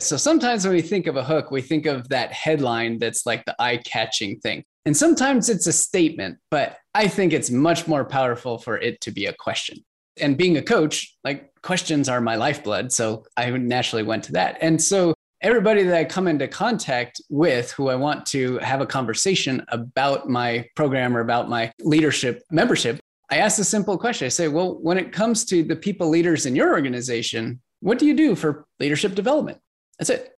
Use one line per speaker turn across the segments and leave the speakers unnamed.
So sometimes when we think of a hook, we think of that headline that's like the eye catching thing. And sometimes it's a statement, but I think it's much more powerful for it to be a question. And being a coach, like questions are my lifeblood. So I naturally went to that. And so everybody that I come into contact with who I want to have a conversation about my program or about my leadership membership, I ask a simple question. I say, well, when it comes to the people leaders in your organization, what do you do for leadership development? That's it.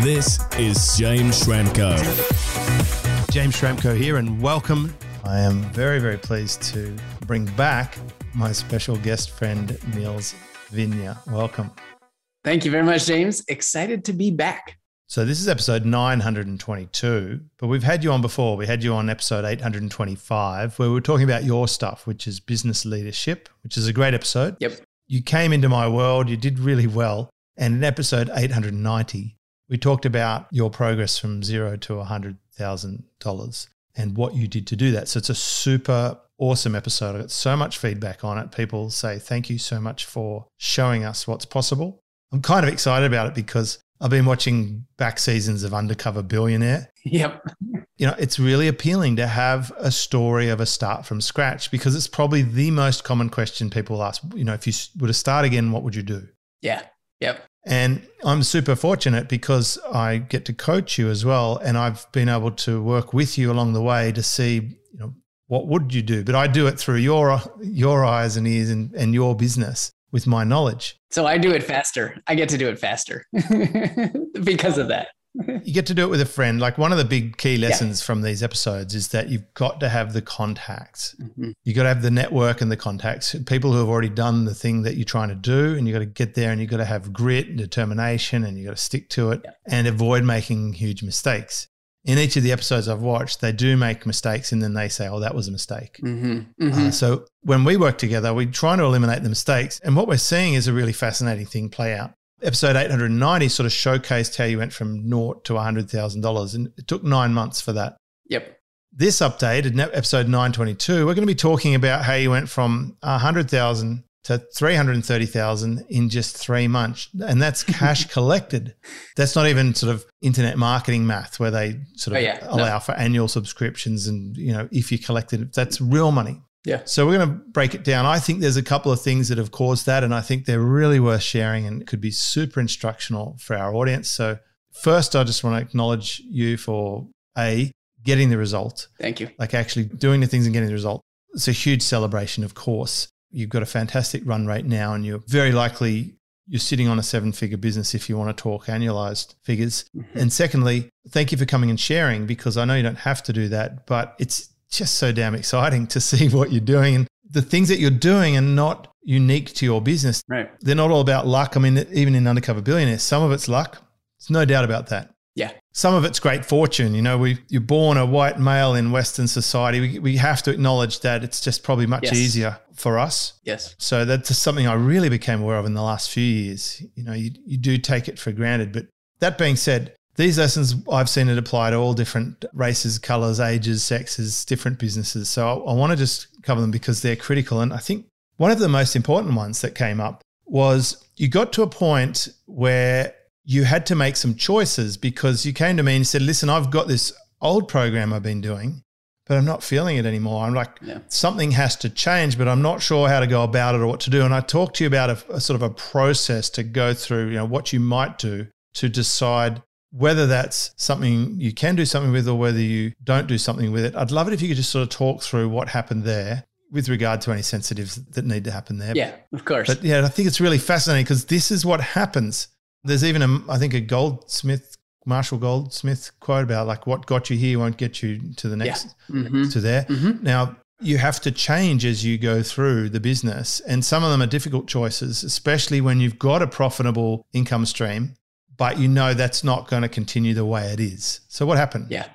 This is James Schramko.
James Schramko here, and welcome. I am very, very pleased to bring back my special guest friend, Nils Vinje. Welcome.
Thank you very much, James. Excited to be back.
So, this is episode 922, but we've had you on before. We had you on episode 825, where we were talking about your stuff, which is business leadership, which is a great episode.
Yep.
You came into my world, you did really well. And in episode 890, we talked about your progress from zero to $100,000 and what you did to do that. So it's a super awesome episode. I got so much feedback on it. People say, thank you so much for showing us what's possible. I'm kind of excited about it because I've been watching back seasons of Undercover Billionaire.
Yep.
You know, it's really appealing to have a story of a start from scratch because it's probably the most common question people ask. You know, if you were to start again, what would you do?
Yeah. Yep.
And I'm super fortunate because I get to coach you as well. And I've been able to work with you along the way to see, you know, what would you do? But I do it through your your eyes and ears and, and your business with my knowledge.
So I do it faster. I get to do it faster because of that
you get to do it with a friend. Like one of the big key lessons yeah. from these episodes is that you've got to have the contacts. Mm-hmm. You got to have the network and the contacts. People who have already done the thing that you're trying to do, and you've got to get there, and you've got to have grit and determination, and you've got to stick to it, yeah. and avoid making huge mistakes. In each of the episodes I've watched, they do make mistakes, and then they say, "Oh, that was a mistake." Mm-hmm. Mm-hmm. Uh, so when we work together, we're trying to eliminate the mistakes, and what we're seeing is a really fascinating thing play out episode 890 sort of showcased how you went from naught to $100,000. And it took nine months for that.
Yep.
This update, episode 922, we're going to be talking about how you went from 100,000 to 330,000 in just three months. And that's cash collected. That's not even sort of internet marketing math where they sort of oh, yeah. allow no. for annual subscriptions. And, you know, if you collected, that's real money.
Yeah.
So we're going to break it down. I think there's a couple of things that have caused that, and I think they're really worth sharing and could be super instructional for our audience. So first, I just want to acknowledge you for a getting the result.
Thank you.
Like actually doing the things and getting the result. It's a huge celebration, of course. You've got a fantastic run rate now, and you're very likely you're sitting on a seven figure business if you want to talk annualized figures. Mm-hmm. And secondly, thank you for coming and sharing because I know you don't have to do that, but it's just so damn exciting to see what you're doing. And the things that you're doing are not unique to your business.
Right.
They're not all about luck. I mean, even in Undercover Billionaires, some of it's luck. There's no doubt about that.
Yeah.
Some of it's great fortune. You know, we you're born a white male in Western society. We, we have to acknowledge that it's just probably much yes. easier for us.
Yes.
So that's something I really became aware of in the last few years. You know, you, you do take it for granted. But that being said, these lessons I've seen it apply to all different races, colors, ages, sexes, different businesses. So I, I want to just cover them because they're critical. And I think one of the most important ones that came up was you got to a point where you had to make some choices because you came to me and you said, Listen, I've got this old program I've been doing, but I'm not feeling it anymore. I'm like, yeah. something has to change, but I'm not sure how to go about it or what to do. And I talked to you about a, a sort of a process to go through, you know, what you might do to decide whether that's something you can do something with or whether you don't do something with it. I'd love it if you could just sort of talk through what happened there with regard to any sensitives that need to happen there.
Yeah, of course.
But yeah, I think it's really fascinating because this is what happens. There's even a, I think a Goldsmith, Marshall Goldsmith quote about like what got you here won't get you to the next, yeah. mm-hmm. to there. Mm-hmm. Now, you have to change as you go through the business. And some of them are difficult choices, especially when you've got a profitable income stream but you know that's not going to continue the way it is. So what happened?
Yeah.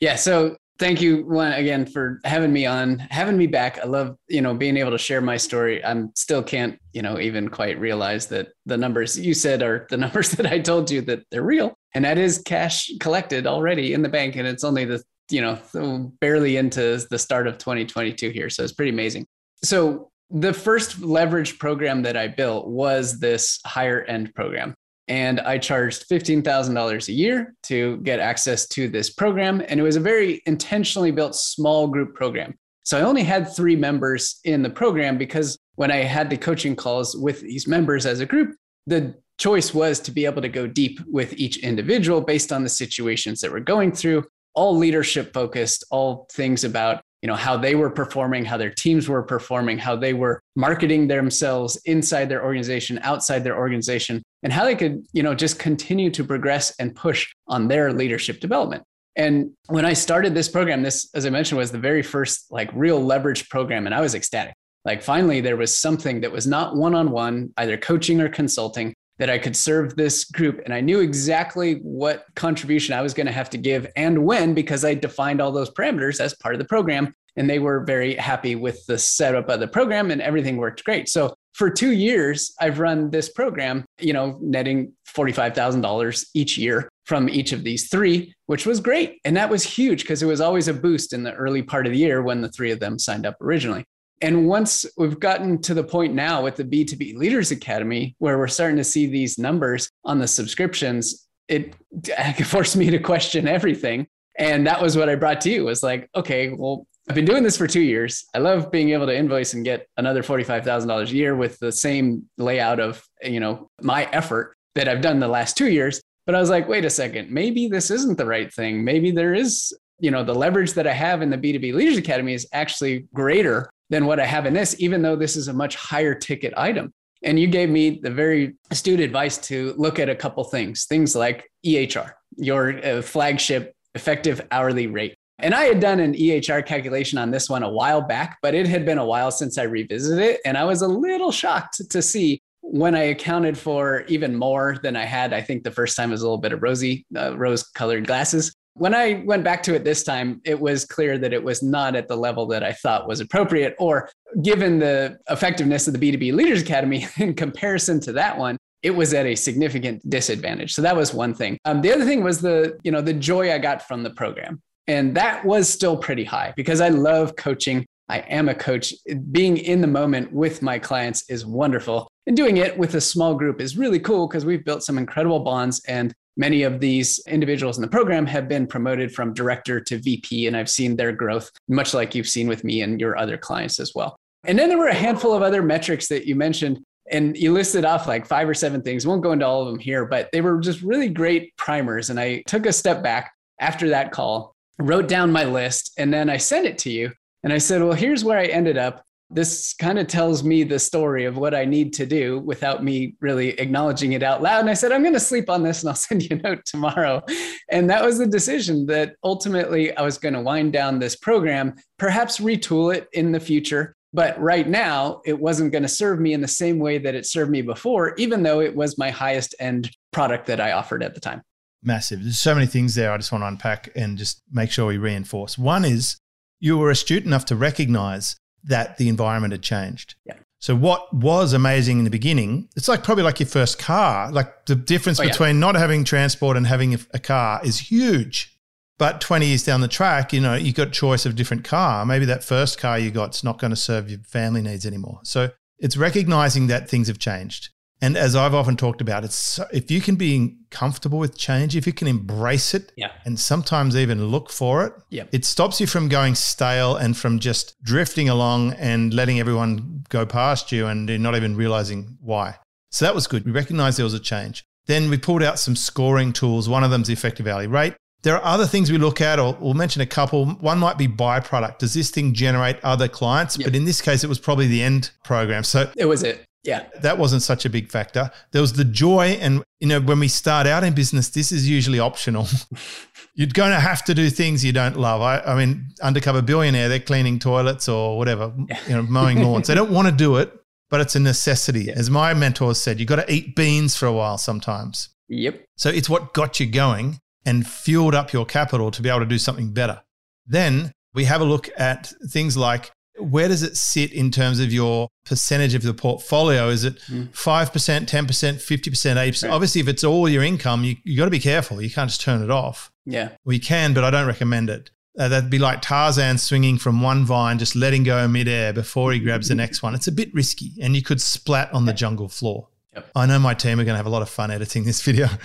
Yeah. So thank you one again for having me on, having me back. I love, you know, being able to share my story. I'm still can't, you know, even quite realize that the numbers you said are the numbers that I told you that they're real. And that is cash collected already in the bank. And it's only the, you know, barely into the start of 2022 here. So it's pretty amazing. So the first leverage program that I built was this higher end program. And I charged $15,000 a year to get access to this program. And it was a very intentionally built small group program. So I only had three members in the program because when I had the coaching calls with these members as a group, the choice was to be able to go deep with each individual based on the situations that we're going through, all leadership focused, all things about you know how they were performing how their teams were performing how they were marketing themselves inside their organization outside their organization and how they could you know just continue to progress and push on their leadership development and when i started this program this as i mentioned was the very first like real leverage program and i was ecstatic like finally there was something that was not one-on-one either coaching or consulting that I could serve this group. And I knew exactly what contribution I was going to have to give and when, because I defined all those parameters as part of the program. And they were very happy with the setup of the program and everything worked great. So for two years, I've run this program, you know, netting $45,000 each year from each of these three, which was great. And that was huge because it was always a boost in the early part of the year when the three of them signed up originally. And once we've gotten to the point now with the B2B Leaders Academy, where we're starting to see these numbers on the subscriptions, it forced me to question everything. And that was what I brought to you was like, okay, well, I've been doing this for two years. I love being able to invoice and get another $45,000 a year with the same layout of, you know, my effort that I've done the last two years. But I was like, wait a second, maybe this isn't the right thing. Maybe there is, you know, the leverage that I have in the B2B Leaders Academy is actually greater than what I have in this, even though this is a much higher ticket item. And you gave me the very astute advice to look at a couple things, things like EHR, your uh, flagship effective hourly rate. And I had done an EHR calculation on this one a while back, but it had been a while since I revisited it. And I was a little shocked to see when I accounted for even more than I had. I think the first time was a little bit of rosy, uh, rose colored glasses. When I went back to it this time, it was clear that it was not at the level that I thought was appropriate, or given the effectiveness of the B2B Leaders Academy in comparison to that one, it was at a significant disadvantage. So that was one thing. Um, the other thing was the, you know, the joy I got from the program. And that was still pretty high because I love coaching. I am a coach. Being in the moment with my clients is wonderful. And doing it with a small group is really cool because we've built some incredible bonds and Many of these individuals in the program have been promoted from director to VP, and I've seen their growth, much like you've seen with me and your other clients as well. And then there were a handful of other metrics that you mentioned, and you listed off like five or seven things. Won't go into all of them here, but they were just really great primers. And I took a step back after that call, wrote down my list, and then I sent it to you. And I said, Well, here's where I ended up this kind of tells me the story of what I need to do without me really acknowledging it out loud. And I said, I'm going to sleep on this and I'll send you a note tomorrow. And that was the decision that ultimately I was going to wind down this program, perhaps retool it in the future. But right now, it wasn't going to serve me in the same way that it served me before, even though it was my highest end product that I offered at the time.
Massive. There's so many things there I just want to unpack and just make sure we reinforce. One is you were astute enough to recognize that the environment had changed.
Yeah.
So what was amazing in the beginning, it's like probably like your first car. Like the difference oh, between yeah. not having transport and having a, car is huge. But 20 years down the track, you know, you got choice of different car. Maybe that first car you got's not going to serve your family needs anymore. So it's recognizing that things have changed. And as I've often talked about, it's if you can be comfortable with change, if you can embrace it,
yeah.
and sometimes even look for it,
yeah.
it stops you from going stale and from just drifting along and letting everyone go past you and not even realizing why. So that was good. We recognized there was a change. Then we pulled out some scoring tools. One of them is the effective hourly rate. There are other things we look at, or we'll mention a couple. One might be byproduct. Does this thing generate other clients? Yep. But in this case, it was probably the end program. So
it was it. Yeah.
That wasn't such a big factor. There was the joy. And, you know, when we start out in business, this is usually optional. You're going to have to do things you don't love. I, I mean, undercover billionaire, they're cleaning toilets or whatever, you know, mowing lawns. they don't want to do it, but it's a necessity. As my mentor said, you've got to eat beans for a while sometimes.
Yep.
So it's what got you going and fueled up your capital to be able to do something better. Then we have a look at things like where does it sit in terms of your percentage of the portfolio? Is it mm. 5%, 10%, 50%, 80%? Right. Obviously, if it's all your income, you, you got to be careful. You can't just turn it off.
Yeah.
We can, but I don't recommend it. Uh, that'd be like Tarzan swinging from one vine, just letting go midair before he grabs the next one. It's a bit risky and you could splat on the jungle floor.
Yep.
I know my team are going to have a lot of fun editing this video.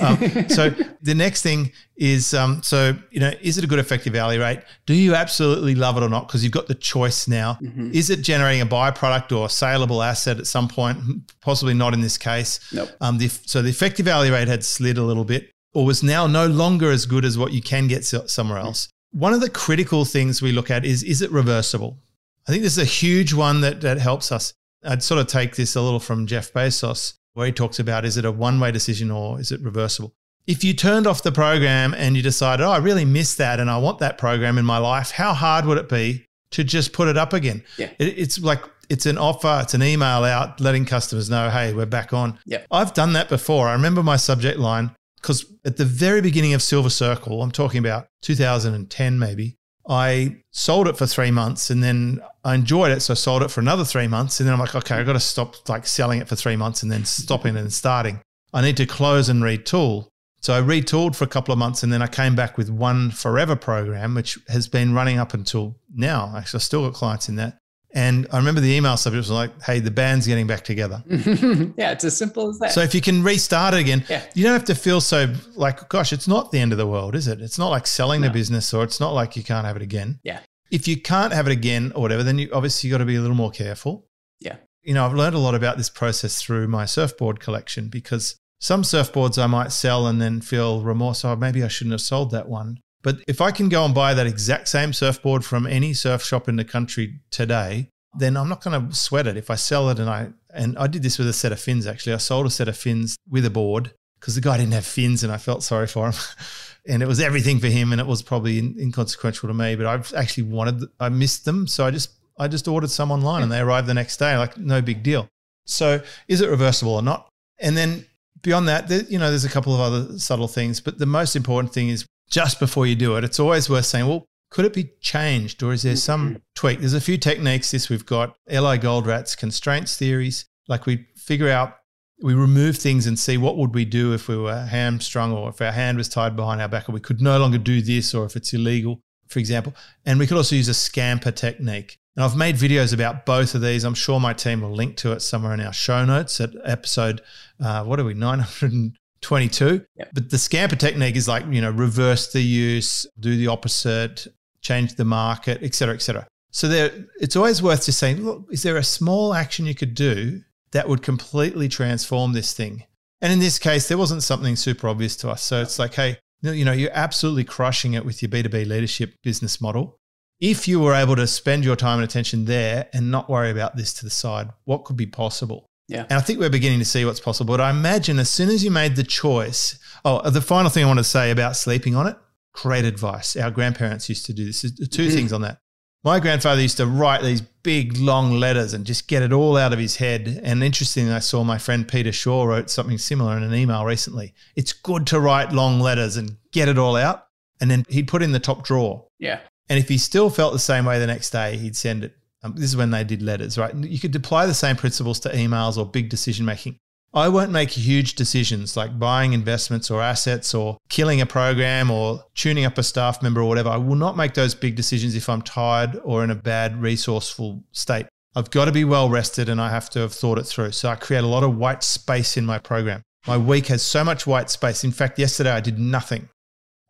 Um, so the next thing is, um, so you know, is it a good effective hourly rate? Do you absolutely love it or not? Because you've got the choice now.
Mhm.
Is it generating a byproduct or a saleable asset at some point? Possibly not in this case.
Nope.
Um, the, so the effective hourly rate had slid a little bit, or was now no longer as good as what you can get somewhere else. One of the critical things we look at is is it reversible? I think this is a huge one that that helps us. I'd sort of take this a little from Jeff Bezos, where he talks about is it a one way decision or is it reversible? If you turned off the program and you decided, oh, I really miss that and I want that program in my life, how hard would it be to just put it up again?
Yeah.
It, it's like it's an offer, it's an email out letting customers know, hey, we're back on.
Yeah.
I've done that before. I remember my subject line because at the very beginning of Silver Circle, I'm talking about 2010 maybe, I sold it for three months and then I enjoyed it. So I sold it for another three months. And then I'm like, okay, I've got to stop like selling it for three months and then stopping and starting. I need to close and retool. So I retooled for a couple of months and then I came back with one forever program, which has been running up until now. Actually, I've still got clients in that. And I remember the email subject was like, hey, the band's getting back together.
yeah, it's as simple as that.
So if you can restart it again,
Yeah.
you don't have to feel so like, gosh, it's not the end of the world, is it? It's not like selling the business or it's not like you can't have it again.
Yeah.
If you can't have it again or whatever, then you obviously got to be a little more careful.
Yeah.
You know, I've learned a lot about this process through my surfboard collection because some surfboards I might sell and then feel remorse. Oh, maybe I shouldn't have sold that one. But if I can go and buy that exact same surfboard from any surf shop in the country today, then I'm not going to sweat it. If I sell it and I and I did this with a set of fins actually. I sold a set of fins with a board because the guy didn't have fins and I felt sorry for him. and it was everything for him and it was probably in, inconsequential to me, but I've actually wanted I missed them, so I just I just ordered some online and they arrived the next day like no big deal. So is it reversible or not? And then beyond that, there, you know, there's a couple of other subtle things, but the most important thing is just before you do it, it's always worth saying, well, could it be changed or is there some tweak? There's a few techniques. This we've got Eli Goldratt's constraints theories. Like we figure out, we remove things and see what would we do if we were hamstrung or if our hand was tied behind our back or we could no longer do this or if it's illegal, for example. And we could also use a scamper technique. And I've made videos about both of these. I'm sure my team will link to it somewhere in our show notes at episode, uh, what are we, 922?
Yep.
But the scamper technique is like, you know, reverse the use, do the opposite, change the market, et cetera, et cetera. So there, it's always worth just saying, look, is there a small action you could do that would completely transform this thing? And in this case, there wasn't something super obvious to us. So it's like, hey, you know, you're absolutely crushing it with your B2B leadership business model. If you were able to spend your time and attention there and not worry about this to the side, what could be possible?
Yeah.
And I think we're beginning to see what's possible. But I imagine as soon as you made the choice, oh, the final thing I want to say about sleeping on it, great advice. Our grandparents used to do this. There's 2
Mhm.
things on that. My grandfather used to write these big, long letters and just get it all out of his head. And interestingly, I saw my friend Peter Shaw wrote something similar in an email recently. It's good to write long letters and get it all out. And then he'd put in the top drawer.
yeah.
And if he still felt the same way the next day, he'd send it. Um, this is when they did letters, right? You could apply the same principles to emails or big decision making. I won't make huge decisions like buying investments or assets or killing a program or tuning up a staff member or whatever. I will not make those big decisions if I'm tired or in a bad resourceful state. I've got to be well rested and I have to have thought it through. So I create a lot of white space in my program. My week has so much white space. In fact, yesterday I did nothing.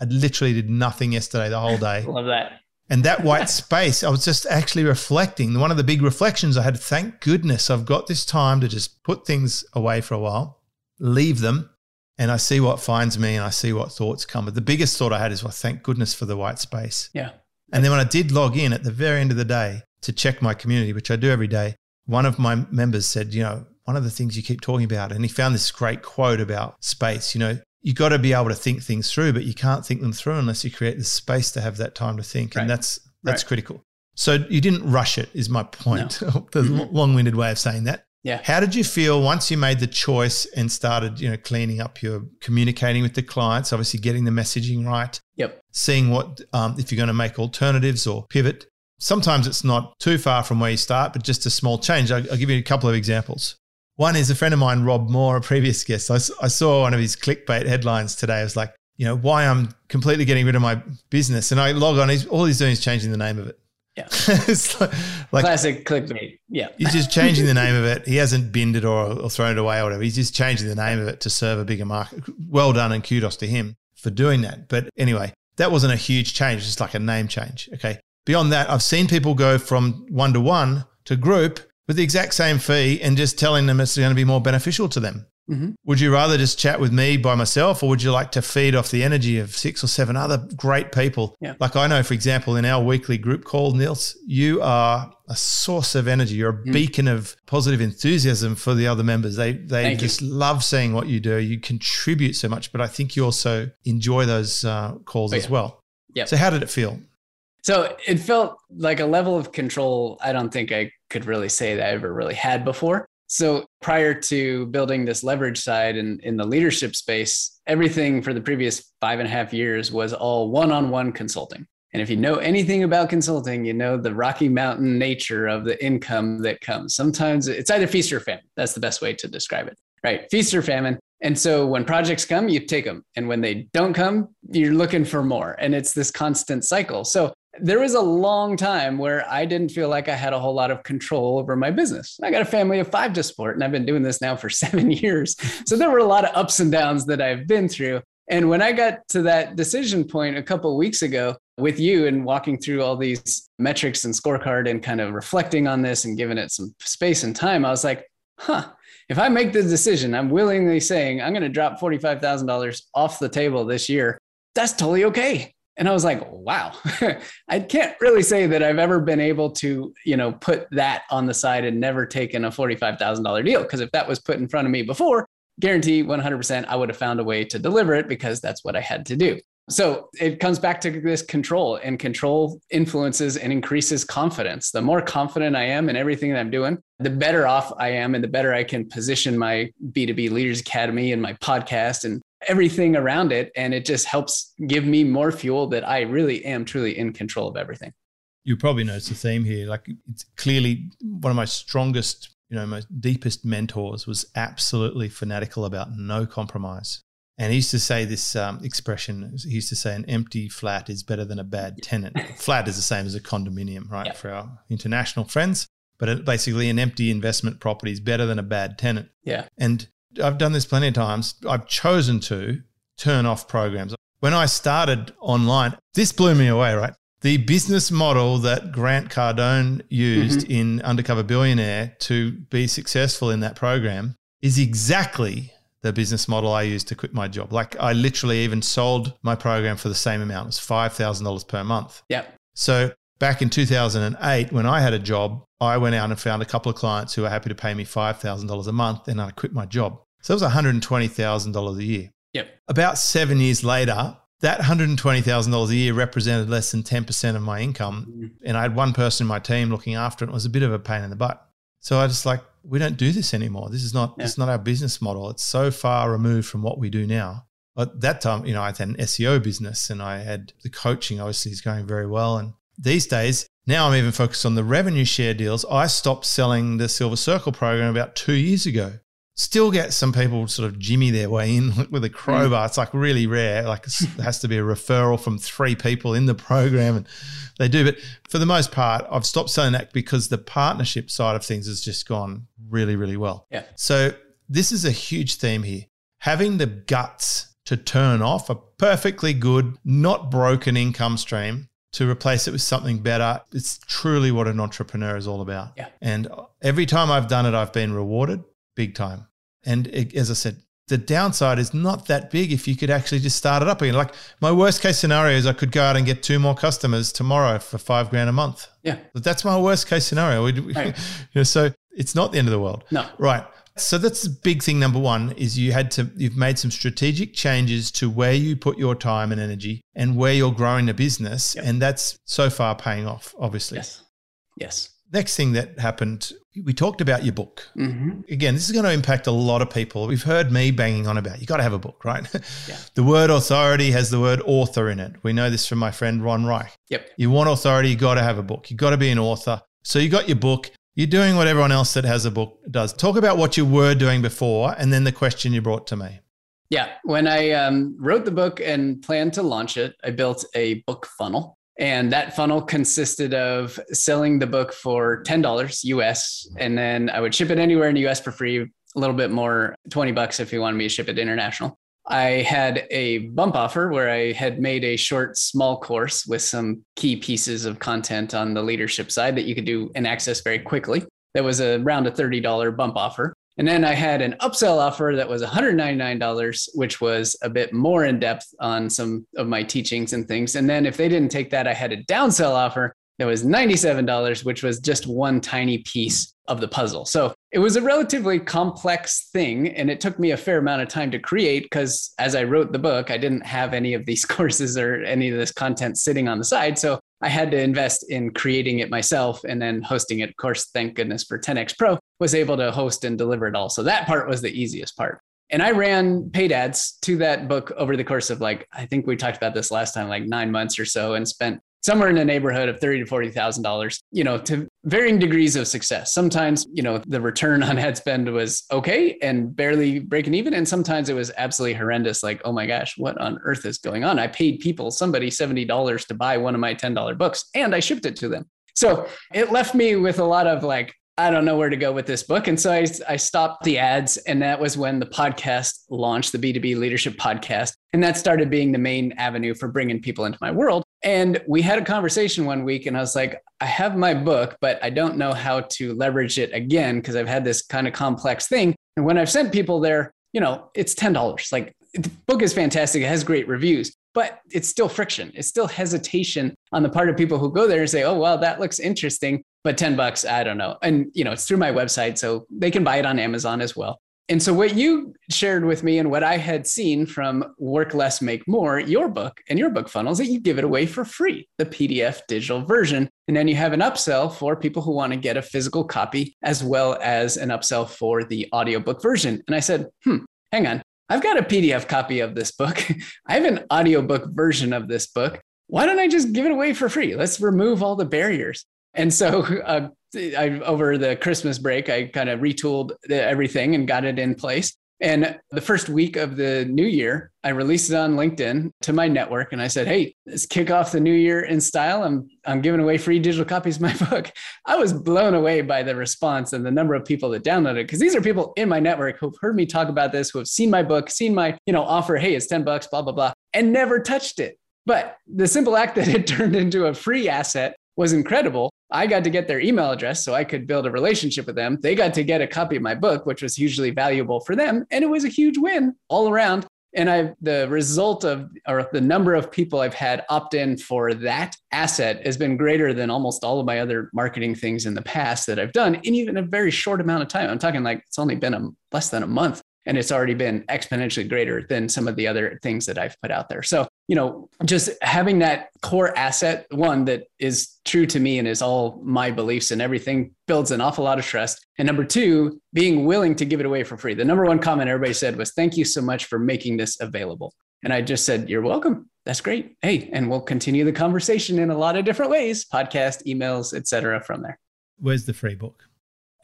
I literally did nothing yesterday the whole day.
Love that.
And that white space, I was just actually reflecting. One of the big reflections I had, thank goodness I've got this time to just put things away for a while, leave them, and I see what finds me and I see what thoughts come. But the biggest thought I had is, well, thank goodness for the white space.
Yeah.
And then when I did log in at the very end of the day to check my community, which I do every day, one of my members said, you know, one of the things you keep talking about, and he found this great quote about space, you know, you got to be able to think things through, but you can't think them through unless you create the space to have that time to think.
Right.
And that's that's
Right.
critical. So you didn't rush it, is my point. the
Mhm.
long-winded way of saying that.
Yeah.
How did you feel once you made the choice and started, you know, cleaning up your communicating with the clients, obviously getting the messaging right,
Yep.
seeing what um, if you're going to make alternatives or pivot. Sometimes it's not too far from where you start, but just a small change. I'll, I'll give you a couple of examples. One is a friend of mine, Rob Moore, a previous guest. I saw one of his clickbait headlines today. I was like, you know, why I'm completely getting rid of my business. And I log on, he's, all he's doing is changing the name of it.
Yeah.
it's like, like
Classic clickbait. Yeah.
he's just changing the name of it. He hasn't binned it or, or thrown it away or whatever. He's just changing the name of it to serve a bigger market. Well done and kudos to him for doing that. But anyway, that wasn't a huge change, just like a name change. Okay. Beyond that, I've seen people go from one to one to group with the exact same fee and just telling them it's going to be more beneficial to them.
Mhm.
Would you rather just chat with me by myself, or would you like to feed off the energy of six or seven other great people?
Yeah.
Like I know, for example, in our weekly group call, Nils, you are a source of energy. You're a
Mm.
beacon of positive enthusiasm for the other members. They they
Thank you.
just love seeing what you do. You contribute so much, but I think you also enjoy those uh, calls
Oh,
as
yeah.
well.
Yep.
So how did it feel?
So it felt like a level of control I don't think I could really say that I ever really had before. So prior to building this leverage side in, in the leadership space, everything for the previous five and a half years was all one-on-one consulting. And if you know anything about consulting, you know the Rocky Mountain nature of the income that comes. Sometimes it's either feast or famine. That's the best way to describe it, right? Feast or famine. And so when projects come, you take them. And when they don't come, you're looking for more. And it's this constant cycle. So there was a long time where I didn't feel like I had a whole lot of control over my business. I got a family of five to support, and I've been doing this now for seven years. So there were a lot of ups and downs that I've been through. And when I got to that decision point a couple weeks ago with you and walking through all these metrics and scorecard and kind of reflecting on this and giving it some space and time, I was like, huh, if I make the decision, I'm willingly saying I'm going to drop $45,000 off the table this year. That's totally okay. And I was like, wow, I can't really say that I've ever been able to, you know, put that on the side and never taken a $45,000 deal. Because if that was put in front of me before, guarantee 100% I would have found a way to deliver it because that's what I had to do. So it comes back to this control, and control influences and increases confidence. The more confident I am in everything that I'm doing, the better off I am, and the better I can position my B2B Leaders Academy and my podcast and everything around it. And it just helps give me more fuel that I really am truly in control of everything.
You probably notice the theme here. Like it's clearly one of my strongest, you know, most deepest mentors was absolutely fanatical about no compromise. And he used to say this um, expression. He used to say, "An empty flat is better than a bad tenant." flat is the same as a condominium, right? For our international friends, but basically, an empty investment property is better than a bad tenant.
Yeah.
And I've done this plenty of times. I've chosen to turn off programs. When I started online, this blew me away, right? The business model that Grant Cardone used mm-hmm. in Undercover Billionaire to be successful in that program is exactly the business model I used to quit my job. Like I literally even sold my program for the same amount. It was $5,000 per month.
Yeah.
So back in 2008, when I had a job, I went out and found a couple of clients who were happy to pay me $5,000 a month and I quit my job. So it was $120,000 a year.
Yep.
About seven years later, that $120,000 a year represented less than 10% of my income. Mm-hmm. And I had one person in my team looking after it. It was a bit of a pain in the butt. So I just like, we don't do this anymore. This is not,
Yeah.
this is not our business model. It's so far removed from what we do now. At that time, you know, I had an SEO business and I had the coaching obviously is going very well. And these days, now I'm even focused on the revenue share deals. I stopped selling the Silver Circle program about two years ago. Still get some people sort of jimmy their way in with a crowbar. It's like really rare. Like it has to be a referral from three people in the program, and they do. But for the most part, I've stopped selling that because the partnership side of things has just gone really, really well.
Yeah.
So this is a huge theme here. Having the guts to turn off a perfectly good, not broken income stream to replace it with something better. It's truly what an entrepreneur is all about.
Yeah.
And every time I've done it, I've been rewarded big time. And it, as I said, the downside is not that big if you could actually just start it up again. Like my worst case scenario is I could go out and get two more customers tomorrow for five grand a month.
Yeah.
But that's my worst case scenario. We,
Right.
you know, so it's not the end of the world.
No.
Right. So that's the big thing. Number one is you had to, you've made some strategic changes to where you put your time and energy and where you're growing the business.
Yep.
And that's so far paying off, obviously.
Yes. Yes.
Next thing that happened, we talked about your book.
hmm
Again, this is going to impact a lot of people. We've heard me banging on about you got to have a book, right?
Yeah.
The word authority has the word author in it. We know this from my friend Ron Reich.
Yep.
You want authority, you got to have a book. You got to be an author. So you got your book. You're doing what everyone else that has a book does. Talk about what you were doing before, and then the question you brought to me.
Yeah. When I um, wrote the book and planned to launch it, I built a book funnel. And that funnel consisted of selling the book for $10 US. And then I would ship it anywhere in the US for free, a little bit more, 20 bucks if you wanted me to ship it international. I had a bump offer where I had made a short, small course with some key pieces of content on the leadership side that you could do and access very quickly. That was around a $30 bump offer. And then I had an upsell offer that was $199, which was a bit more in depth on some of my teachings and things. And then if they didn't take that, I had a downsell offer that was $97, which was just one tiny piece of the puzzle. So it was a relatively complex thing. And it took me a fair amount of time to create because as I wrote the book, I didn't have any of these courses or any of this content sitting on the side. So I had to invest in creating it myself and then hosting it. Of course, thank goodness for 10x Pro was able to host and deliver it all. So that part was the easiest part. And I ran paid ads to that book over the course of like, I think we talked about this last time, like nine months or so, and spent somewhere in the neighborhood of thirty to forty thousand dollars, you know, to varying degrees of success. Sometimes, you know, the return on ad spend was okay and barely breaking even, and sometimes it was absolutely horrendous. Like, oh my gosh, what on earth is going on? I paid people somebody seventy dollars to buy one of my ten dollar books, and I shipped it to them. So it left me with a lot of like, I don't know where to go with this book. And so I, I stopped the ads. And that was when the podcast launched, the B2B Leadership Podcast. And that started being the main avenue for bringing people into my world. And we had a conversation one week, and I was like, I have my book, but I don't know how to leverage it again because I've had this kind of complex thing. And when I've sent people there, you know, it's $10. Like the book is fantastic, it has great reviews, but it's still friction. It's still hesitation on the part of people who go there and say, oh, well, that looks interesting, but 10 bucks, I don't know. And, you know, it's through my website, so they can buy it on Amazon as well. And so, what you shared with me and what I had seen from Work Less, Make More, your book and your book funnels, that you give it away for free, the PDF digital version. And then you have an upsell for people who want to get a physical copy, as well as an upsell for the audiobook version. And I said, hmm, hang on. I've got a PDF copy of this book. I have an audiobook version of this book. Why don't I just give it away for free? Let's remove all the barriers. And so, uh, I, over the Christmas break, I kind of retooled everything and got it in place. And the first week of the new year, I released it on LinkedIn to my network and I said, Hey, let's kick off the new year in style. I'm, I'm giving away free digital copies of my book. I was blown away by the response and the number of people that downloaded it because these are people in my network who've heard me talk about this, who have seen my book, seen my, you know, offer, hey, it's 10 bucks, blah, blah, blah, and never touched it. But the simple act that it turned into a free asset was incredible. I got to get their email address so I could build a relationship with them. They got to get a copy of my book, which was hugely valuable for them. And it was a huge win all around. And I, the result of, or the number of people I've had opt in for that asset has been greater than almost all of my other marketing things in the past that I've done in even a very short amount of time. I'm talking like it's only been a, less than a month and it's already been exponentially greater than some of the other things that I've put out there. So, you know, just having that core asset, one that is true to me and is all my beliefs and everything builds an awful lot of trust. And number two, being willing to give it away for free. The number one comment everybody said was, Thank you so much for making this available. And I just said, You're welcome. That's great. Hey, and we'll continue the conversation in a lot of different ways podcast, emails, etc. from there.
Where's the free book?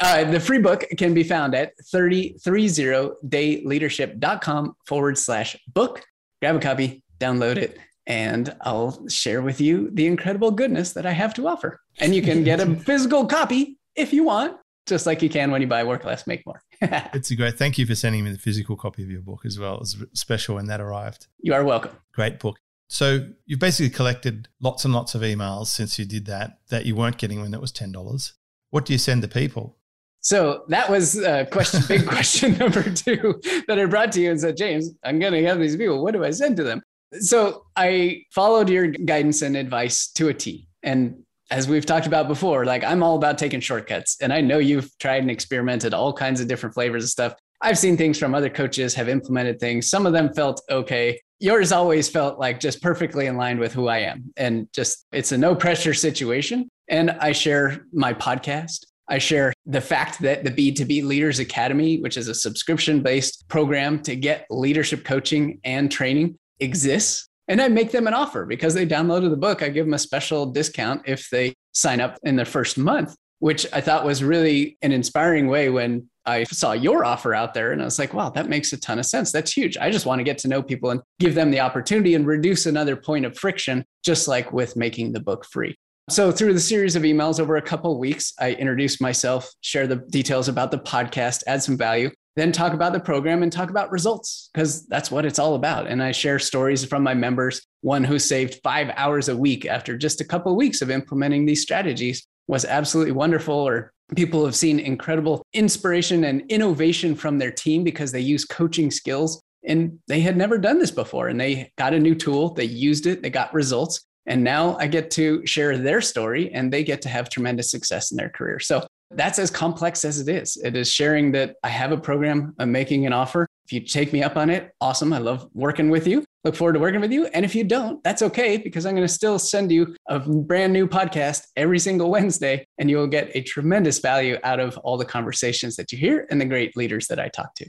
Uh, the free book can be found at 3030dayleadership.com forward slash book. Grab a copy, download it, and I'll share with you the incredible goodness that I have to offer. And you can get a physical copy if you want, just like you can when you buy Work Less, Make More.
it's a great. Thank you for sending me the physical copy of your book as well. It was special when that arrived.
You are welcome.
Great book. So you've basically collected lots and lots of emails since you did that that you weren't getting when it was ten dollars. What do you send to people?
So that was a question, big question number two that I brought to you and said, James, I'm going to have these people. What do I send to them? So I followed your guidance and advice to a T. And as we've talked about before, like I'm all about taking shortcuts. And I know you've tried and experimented all kinds of different flavors of stuff. I've seen things from other coaches have implemented things. Some of them felt okay. Yours always felt like just perfectly in line with who I am. And just it's a no pressure situation. And I share my podcast. I share the fact that the B2B Leaders Academy, which is a subscription based program to get leadership coaching and training, exists. And I make them an offer because they downloaded the book. I give them a special discount if they sign up in their first month, which I thought was really an inspiring way when I saw your offer out there and I was like, wow, that makes a ton of sense. That's huge. I just want to get to know people and give them the opportunity and reduce another point of friction, just like with making the book free. So, through the series of emails over a couple of weeks, I introduced myself, share the details about the podcast, add some value, then talk about the program and talk about results because that's what it's all about. And I share stories from my members. One who saved five hours a week after just a couple of weeks of implementing these strategies was absolutely wonderful. Or people have seen incredible inspiration and innovation from their team because they use coaching skills and they had never done this before. And they got a new tool, they used it, they got results. And now I get to share their story and they get to have tremendous success in their career. So that's as complex as it is. It is sharing that I have a program, I'm making an offer. If you take me up on it, awesome. I love working with you. Look forward to working with you. And if you don't, that's okay because I'm going to still send you a brand new podcast every single Wednesday and you'll get a tremendous value out of all the conversations that you hear and the great leaders that I talk to.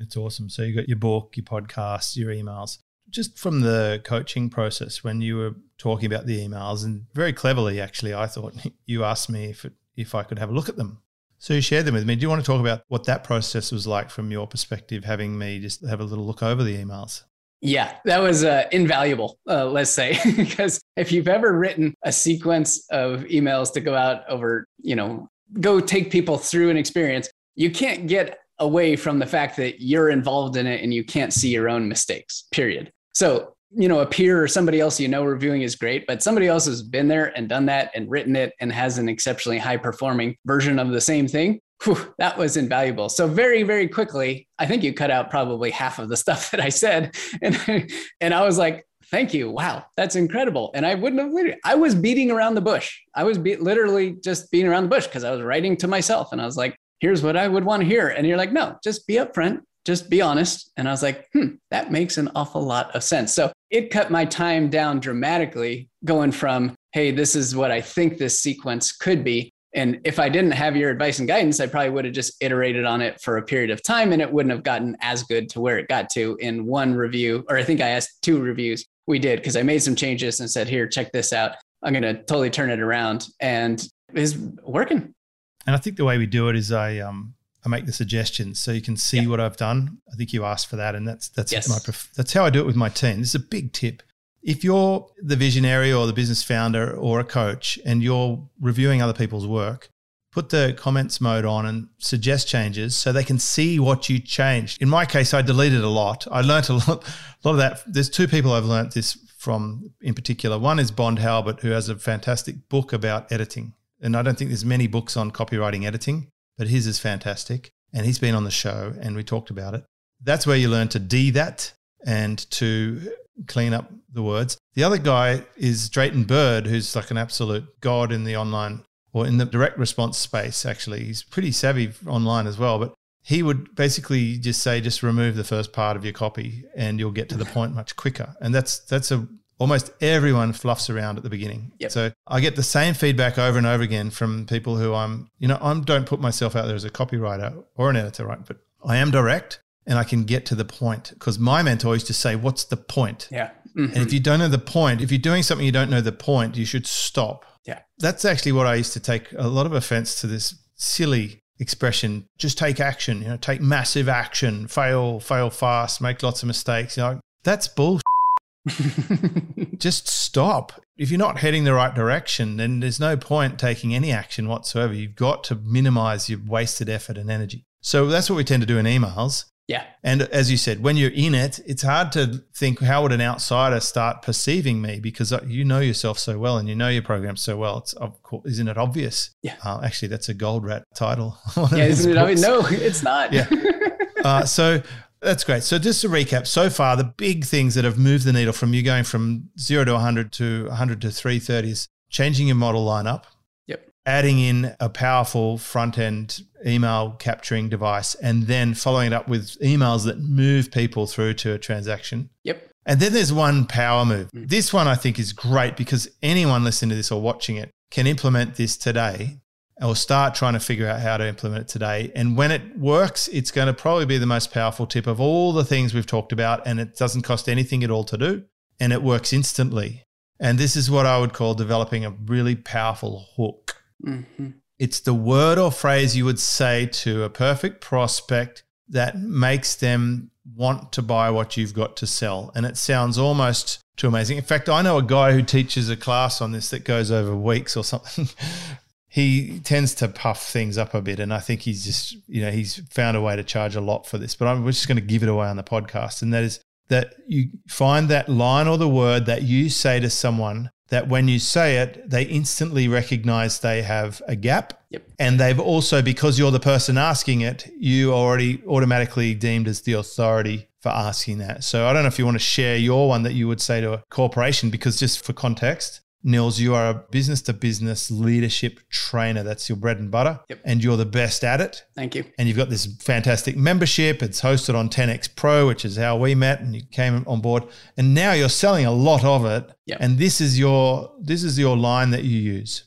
It's awesome. So you got your book, your podcast, your emails. Just from the coaching process, when you were talking about the emails, and very cleverly, actually, I thought you asked me if it, if I could have a look at them. So you shared them with me. Do you want to talk about what that process was like from your perspective, having me just have a little look over the emails?
Yeah, that was uh, invaluable, uh, let's say, because if you've ever written a sequence of emails to go out over, you know, go take people through an experience, you can't get away from the fact that you're involved in it and you can't see your own mistakes, period. So you know, a peer or somebody else you know reviewing is great, but somebody else has been there and done that and written it and has an exceptionally high performing version of the same thing. Whew, that was invaluable. So very, very quickly, I think you cut out probably half of the stuff that I said, and and I was like, "Thank you, wow, that's incredible." And I wouldn't have. Literally, I was beating around the bush. I was be- literally just beating around the bush because I was writing to myself, and I was like, "Here's what I would want to hear," and you're like, "No, just be upfront just be honest. And I was like, hmm, that makes an awful lot of sense. So it cut my time down dramatically going from, hey, this is what I think this sequence could be. And if I didn't have your advice and guidance, I probably would have just iterated on it for a period of time and it wouldn't have gotten as good to where it got to in one review. Or I think I asked two reviews we did because I made some changes and said, here, check this out. I'm going to totally turn it around. And it's working.
And I think the way we do it is I, um, I make the suggestions so you can see yeah. what I've done. I think you asked for that, and that's that's yes. my that's how I do it with my team. This is a big tip. If you're the visionary or the business founder or a coach, and you're reviewing other people's work, put the comments mode on and suggest changes so they can see what you changed. In my case, I deleted a lot. I learned a lot, a lot of that. There's two people I've learned this from in particular. One is Bond Halbert, who has a fantastic book about editing. And I don't think there's many books on copywriting editing but his is fantastic. And he's been on the show and we talked about it. That's where you learn to D that and to clean up the words. The other guy is Drayton Bird, who's like an absolute god in the online or in the direct response space, actually. He's pretty savvy online as well. But he would basically just say, just remove the first part of your copy and you'll get to the point much quicker. And that's that's a almost everyone fluffs around at the beginning. Yep. So I get the same feedback over and over again from people who I'm, you know, I don't put myself out there as a copywriter or an editor, right? But I am direct and I can get to the point because my mentor used to say, What's the point?
Yeah.
Mm-hmm. And if you don't know the point, if you're doing something you don't know the point, you should stop.
Yeah.
That's actually what I used to take a lot of offense to this silly expression just take action you know take massive action fail fail fast make lots of mistakes you know that's bullshit just stop. If you're not heading the right direction, then there's no point taking any action whatsoever. You've got to minimize your wasted effort and energy. So that's what we tend to do in emails.
Yeah.
And as you said, when you're in it, it's hard to think how would an outsider start perceiving me because you know yourself so well and you know your program so well. It's of course, isn't it obvious?
Yeah.
Uh, actually, that's a Goldratt title.
yeah, isn't it obvious? No, it's not.
yeah. Uh, so that's great. So just to recap, so far the big things that have moved the needle from you going from zero to 100 to 100 to 330 is changing your model lineup.
Yep.
Adding in a powerful front end email capturing device and then following it up with emails that move people through to a transaction.
Yep.
And then there's one power move. Mm. This one I think is great because anyone listening to this or watching it can implement this today or start trying to figure out how to implement it today. And when it works, it's going to probably be the most powerful tip of all the things we've talked about. And it doesn't cost anything at all to do. And it works instantly. And this is what I would call developing a really powerful hook. Mm-hmm. It's the word or phrase you would say to a perfect prospect that makes them want to buy what you've got to sell. And it sounds almost too amazing. In fact, I know a guy who teaches a class on this that goes over weeks or something. he tends to puff things up a bit. And I think he's just, you know, he's found a way to charge a lot for this. But I'm just going to give it away on the podcast. And that is that you find that line or the word that you say to someone that when you say it, they instantly recognize they have a gap.
Yep.
And they've also, because you're the person asking it, you already automatically deemed as the authority for asking that. So I don't know if you want to share your one that you would say to a corporation, because just for context, Nils, you are a business to business leadership trainer. That's your bread and butter.
Yep.
And you're the best at it.
Thank you.
And you've got this fantastic membership. It's hosted on 10X Pro, which is how we met and you came on board. And now you're selling a lot of it.
Yep.
And this is your this is your line that you use.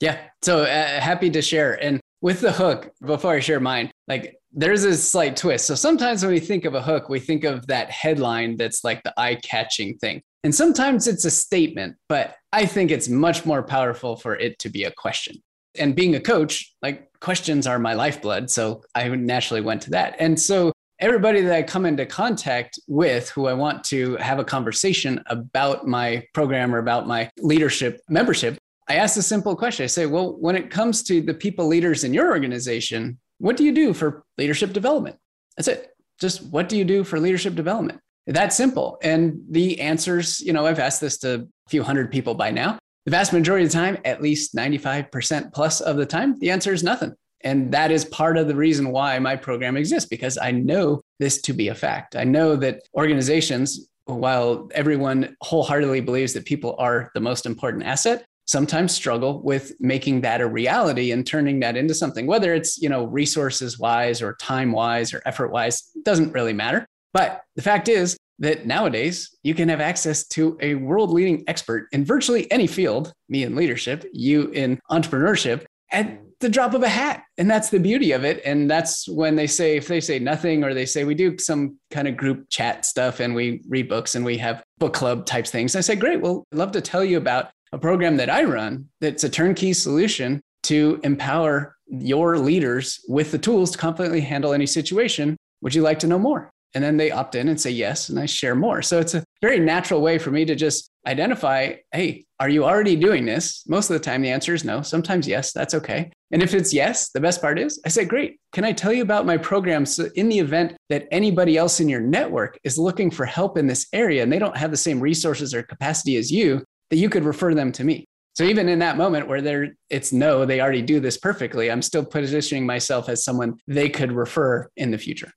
Yeah. So uh, happy to share. And with the hook, before I share mine, like there's a slight twist. So sometimes when we think of a hook, we think of that headline that's like the eye catching thing. And sometimes it's a statement, but I think it's much more powerful for it to be a question. And being a coach, like questions are my lifeblood. So I naturally went to that. And so everybody that I come into contact with who I want to have a conversation about my program or about my leadership membership, I ask a simple question. I say, well, when it comes to the people leaders in your organization, what do you do for leadership development? That's it. Just what do you do for leadership development? That simple. And the answers, you know, I've asked this to a few hundred people by now. The vast majority of the time, at least 95% plus of the time, the answer is nothing. And that is part of the reason why my program exists, because I know this to be a fact. I know that organizations, while everyone wholeheartedly believes that people are the most important asset, sometimes struggle with making that a reality and turning that into something whether it's you know resources wise or time wise or effort wise doesn't really matter but the fact is that nowadays you can have access to a world leading expert in virtually any field me in leadership you in entrepreneurship at the drop of a hat and that's the beauty of it and that's when they say if they say nothing or they say we do some kind of group chat stuff and we read books and we have book club types things i say great well i'd love to tell you about a program that I run that's a turnkey solution to empower your leaders with the tools to confidently handle any situation. Would you like to know more? And then they opt in and say yes, and I share more. So it's a very natural way for me to just identify hey, are you already doing this? Most of the time, the answer is no. Sometimes yes, that's okay. And if it's yes, the best part is I say, great. Can I tell you about my program? So, in the event that anybody else in your network is looking for help in this area and they don't have the same resources or capacity as you, that you could refer them to me. So even in that moment where they're it's no, they already do this perfectly, I'm still positioning myself as someone they could refer in the future.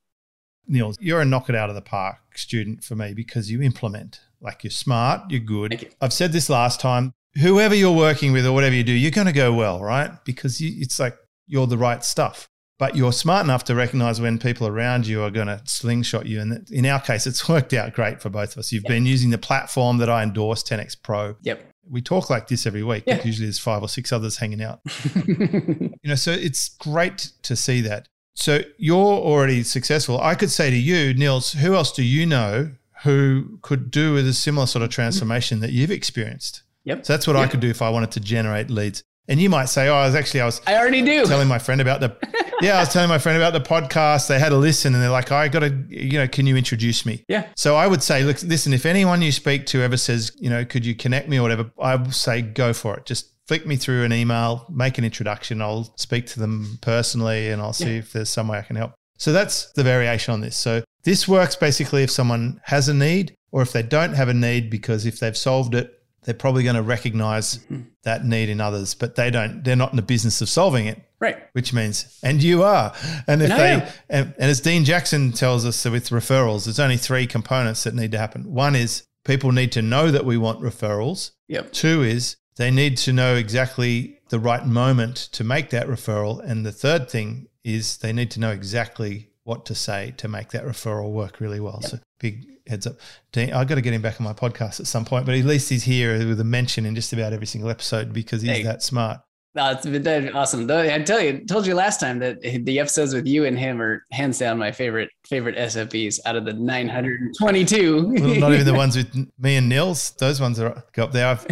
Neil, you're a knock it out of the park student for me because you implement. Like you're smart, you're good.
You.
I've said this last time. Whoever you're working with or whatever you do, you're going to go well, right? Because you, it's like you're the right stuff but you're smart enough to recognize when people around you are going to slingshot you. And in our case, it's worked out great for both of us. You've yep. been using the platform that I endorse, 10x Pro.
Yep.
We talk like this every week. Yeah. Usually there's five or six others hanging out. you know, so it's great to see that. So you're already successful. I could say to you, Nils, who else do you know who could do with a similar sort of transformation that you've experienced?
Yep.
So that's what
yep.
I could do if I wanted to generate leads. And you might say, "Oh, I was actually I was
I already do
telling my friend about the yeah, I was telling my friend about the podcast. They had a listen, and they're like, "I got to, you know, can you introduce me?"
Yeah.
So I would say, look, listen, if anyone you speak to ever says, you know, could you connect me or whatever, I would say, go for it. Just flick me through an email, make an introduction. I'll speak to them personally, and I'll see yeah. if there's some way I can help. So that's the variation on this. So this works basically if someone has a need or if they don't have a need, because if they've solved it, they're probably going to recognize mm-hmm. that need in others, but they don't, they're not in the business of solving it.
Right.
Which means, and you are. And if
and
they, and, and as Dean Jackson tells us with referrals, there's only three components that need to happen. One is people need to know that we want referrals.
Yep.
Two is they need to know exactly the right moment to make that referral. And the third thing is they need to know exactly what to say to make that referral work really well. Yep. So big heads up. Dean, I've got to get him back on my podcast at some point, but at least he's here with a mention in just about every single episode because he's hey. that smart.
That's been awesome. Though I tell you, told you last time that the episodes with you and him are hands down my favorite favorite SFPs out of the 922.
well, not even the ones with me and Nils. Those ones are up there. I've,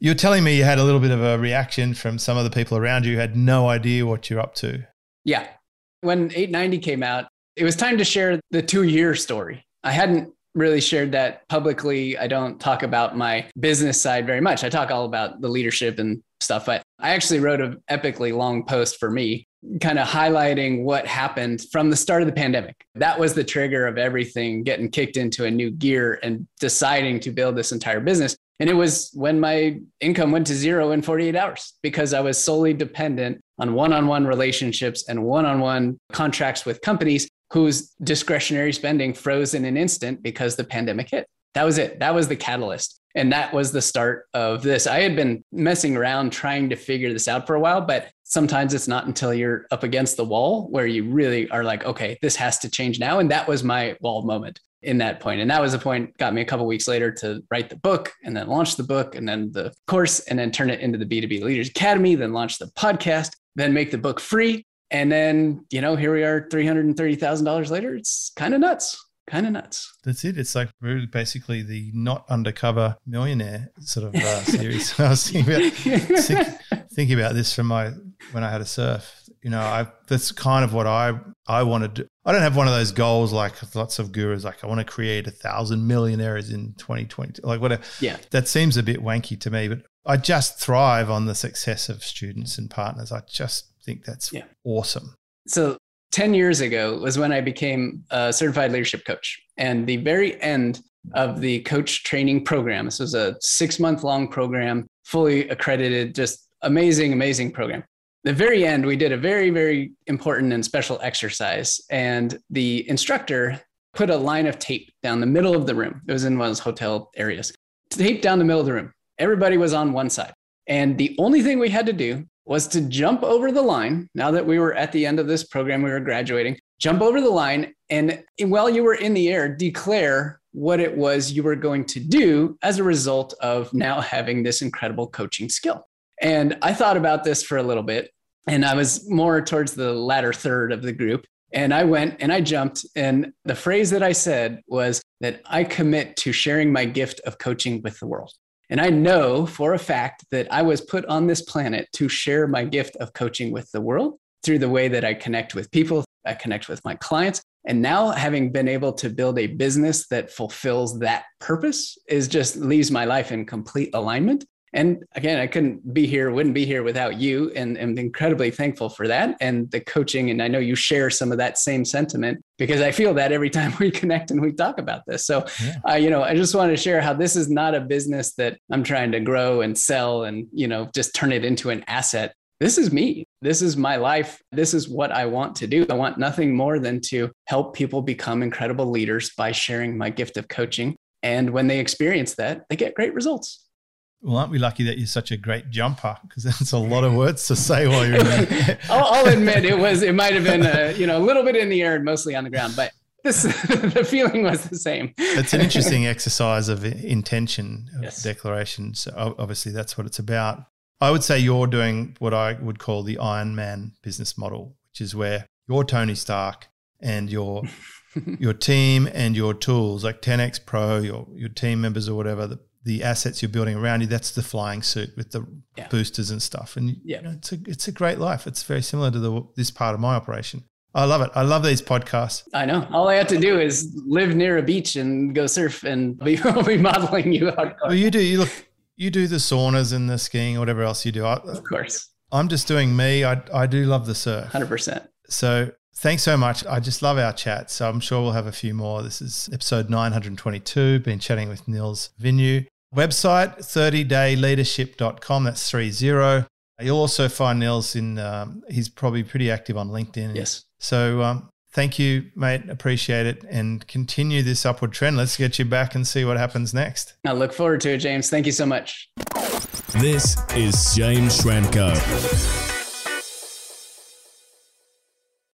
you're telling me you had a little bit of a reaction from some of the people around you who had no idea what you're up to.
Yeah. When 890 came out, it was time to share the two year story. I hadn't really shared that publicly. I don't talk about my business side very much. I talk all about the leadership and stuff. But I actually wrote an epically long post for me, kind of highlighting what happened from the start of the pandemic. That was the trigger of everything getting kicked into a new gear and deciding to build this entire business. And it was when my income went to zero in 48 hours because I was solely dependent on one on one relationships and one on one contracts with companies whose discretionary spending froze in an instant because the pandemic hit. That was it. That was the catalyst. And that was the start of this. I had been messing around trying to figure this out for a while, but sometimes it's not until you're up against the wall where you really are like, okay, this has to change now. And that was my wall moment in that point. And that was the point got me a couple weeks later to write the book and then launch the book and then the course and then turn it into the B2B Leaders Academy, then launch the podcast, then make the book free. And then, you know, here we are $330,000 later. It's kind of nuts kind of nuts.
That's it. It's like really basically the not undercover millionaire sort of uh, series. I was thinking about, think, thinking about this from my when I had a surf. You know, I that's kind of what I I wanted. To, I don't have one of those goals like lots of gurus. Like I want to create a thousand millionaires in 2020. Like whatever.
Yeah,
that seems a bit wanky to me. But I just thrive on the success of students and partners. I just think that's yeah. awesome.
So 10 years ago was when I became a certified leadership coach. And the very end of the coach training program, this was a six month long program, fully accredited, just amazing, amazing program. The very end, we did a very, very important and special exercise. And the instructor put a line of tape down the middle of the room. It was in one of those hotel areas. Tape down the middle of the room. Everybody was on one side. And the only thing we had to do was to jump over the line. Now that we were at the end of this program, we were graduating, jump over the line. And while you were in the air, declare what it was you were going to do as a result of now having this incredible coaching skill. And I thought about this for a little bit, and I was more towards the latter third of the group. And I went and I jumped. And the phrase that I said was that I commit to sharing my gift of coaching with the world. And I know for a fact that I was put on this planet to share my gift of coaching with the world through the way that I connect with people, I connect with my clients. And now having been able to build a business that fulfills that purpose is just leaves my life in complete alignment. And again, I couldn't be here, wouldn't be here without you. And I'm incredibly thankful for that and the coaching. And I know you share some of that same sentiment because I feel that every time we connect and we talk about this. So, yeah. uh, you know, I just want to share how this is not a business that I'm trying to grow and sell and, you know, just turn it into an asset. This is me. This is my life. This is what I want to do. I want nothing more than to help people become incredible leaders by sharing my gift of coaching. And when they experience that, they get great results.
Well, aren't we lucky that you're such a great jumper? Because that's a lot of words to say while you're in
there. I'll, I'll, admit it was. It might have been a, you know a little bit in the air and mostly on the ground, but this the feeling was the same.
It's an interesting exercise of intention of yes. declarations. Obviously, that's what it's about. I would say you're doing what I would call the Iron Man business model, which is where you're Tony Stark and your your team and your tools like 10x Pro, your your team members or whatever, the the assets you're building around you. That's the flying suit with the yeah. boosters and stuff. And yeah, you know, it's a it's a great life. It's very similar to the this part of my operation. I love it. I love these podcasts.
I know. All I have to do is live near a beach and go surf, and we will be modeling you out.
Well, you do. You look. You do the saunas and the skiing or whatever else you do. I,
of course.
I'm just doing me. I I do love the surf.
Hundred percent.
So thanks so much. I just love our chat. So I'm sure we'll have a few more. This is episode 922. Been chatting with Nils Vinje. Website 30dayleadership.com. That's 30. You'll also find Nils in, um, he's probably pretty active on LinkedIn.
Yes.
So um, thank you, mate. Appreciate it. And continue this upward trend. Let's get you back and see what happens next.
I look forward to it, James. Thank you so much.
This is James Schramko.